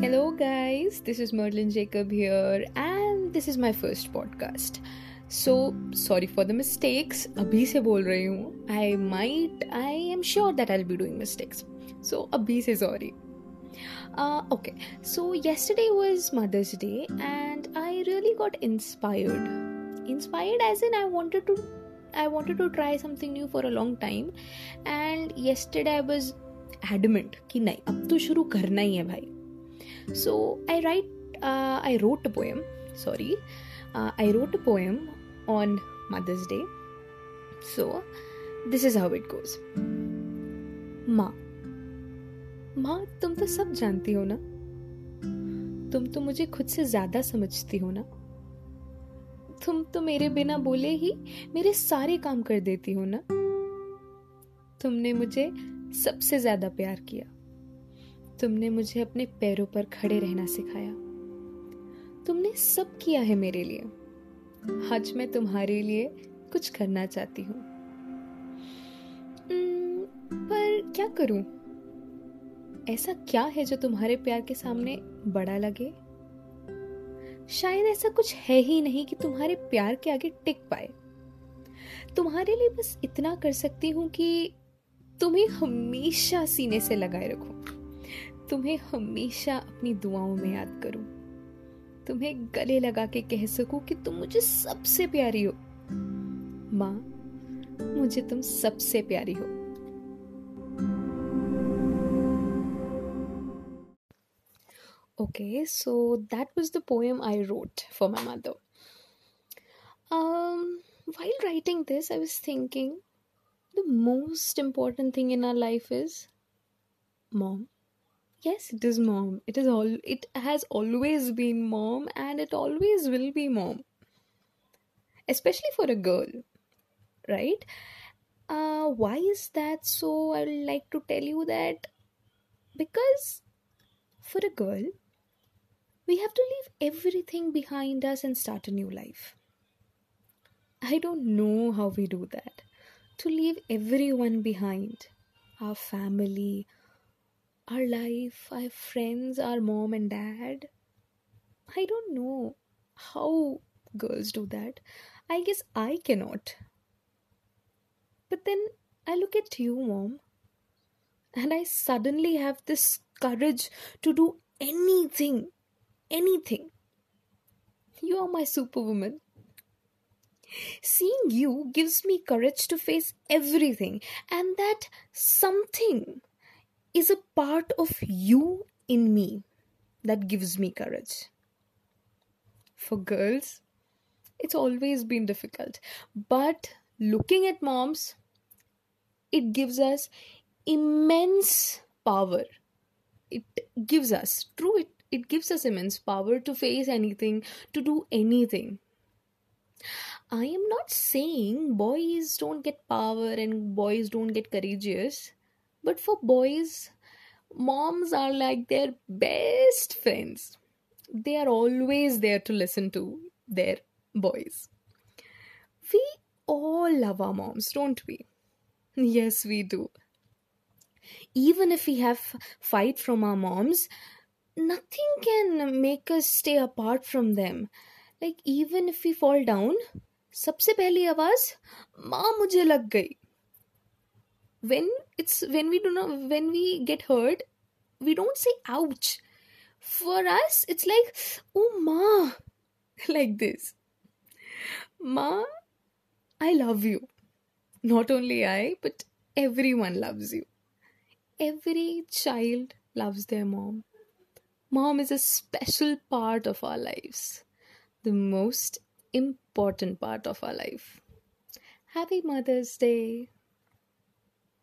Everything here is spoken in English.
Hello, guys, this is Merlin Jacob here, and this is my first podcast. So sorry for the mistakes अभी से बोल रही हूँ I might I am sure that I be doing mistakes so अभी से sorry okay so yesterday was Mother's Day and I really got inspired inspired as in I wanted to I wanted to try something new for a long time and yesterday I was adamant कि नहीं अब तो शुरू करना ही है भाई। So I write, uh, I wrote a poem. Sorry, uh, I wrote a poem on Mother's Day. So this is how it goes. माँ माँ तुम तो सब जानती हो ना तुम तो मुझे खुद से ज़्यादा समझती हो ना तुम तो मेरे बिना बोले ही मेरे सारे काम कर देती हो ना तुमने मुझे सबसे ज़्यादा प्यार किया तुमने मुझे अपने पैरों पर खड़े रहना सिखाया। तुमने सब किया है मेरे लिए। आज मैं तुम्हारे लिए कुछ करना चाहती हूँ। पर क्या करूँ? ऐसा क्या है जो तुम्हारे प्यार के सामने बड़ा लगे? शायद ऐसा कुछ है ही नहीं कि तुम्हारे प्यार के आगे टिक पाए। तुम्हारे लिए बस इतना कर सकती हूँ कि तुम्हें हमेशा सीने से लगाए रखूँ। तुम्हें हमेशा अपनी दुआओं में याद करूँ। तुम्हें गले लगा के कह सकूँ कि तुम मुझे सबसे प्यारी हो। माँ, मुझे तुम सबसे प्यारी हो। Okay so that was the poem I wrote for my Madhav while writing this I was thinking the most important thing in our life is mom Yes, it is mom. It is all it has always been mom and it always will be mom. Especially for a girl, right? Uh, why is that so? I would like to tell you that because for a girl, we have to leave everything behind us and start a new life. I don't know how we do that. To leave everyone behind our family, our life, our friends, our mom and dad. I don't know how girls do that. I guess I cannot. But then I look at you, mom, and I suddenly have this courage to do anything. Anything. You are my superwoman. Seeing you gives me courage to face everything, and that something is a part of you in me that gives me courage. For girls, it's always been difficult. But looking at moms, it gives us immense power. It gives us, true, it, it gives us immense power to face anything, to do anything. I am not saying boys don't get power and boys don't get courageous. But for boys, moms are like their best friends. They are always there to listen to their boys. We all love our moms, don't we? Yes, we do. Even if we have fight from our moms, nothing can make us stay apart from them. Like even if we fall down, सबसे पहली आवाज माँ मुझे लग गई when it's when we do not when we get hurt we don't say ouch. For us it's like oh ma like this. Ma i love you. Not only i but everyone loves you. Every child loves their mom. Mom is a special part of our lives. The most important part of our life. Happy mother's day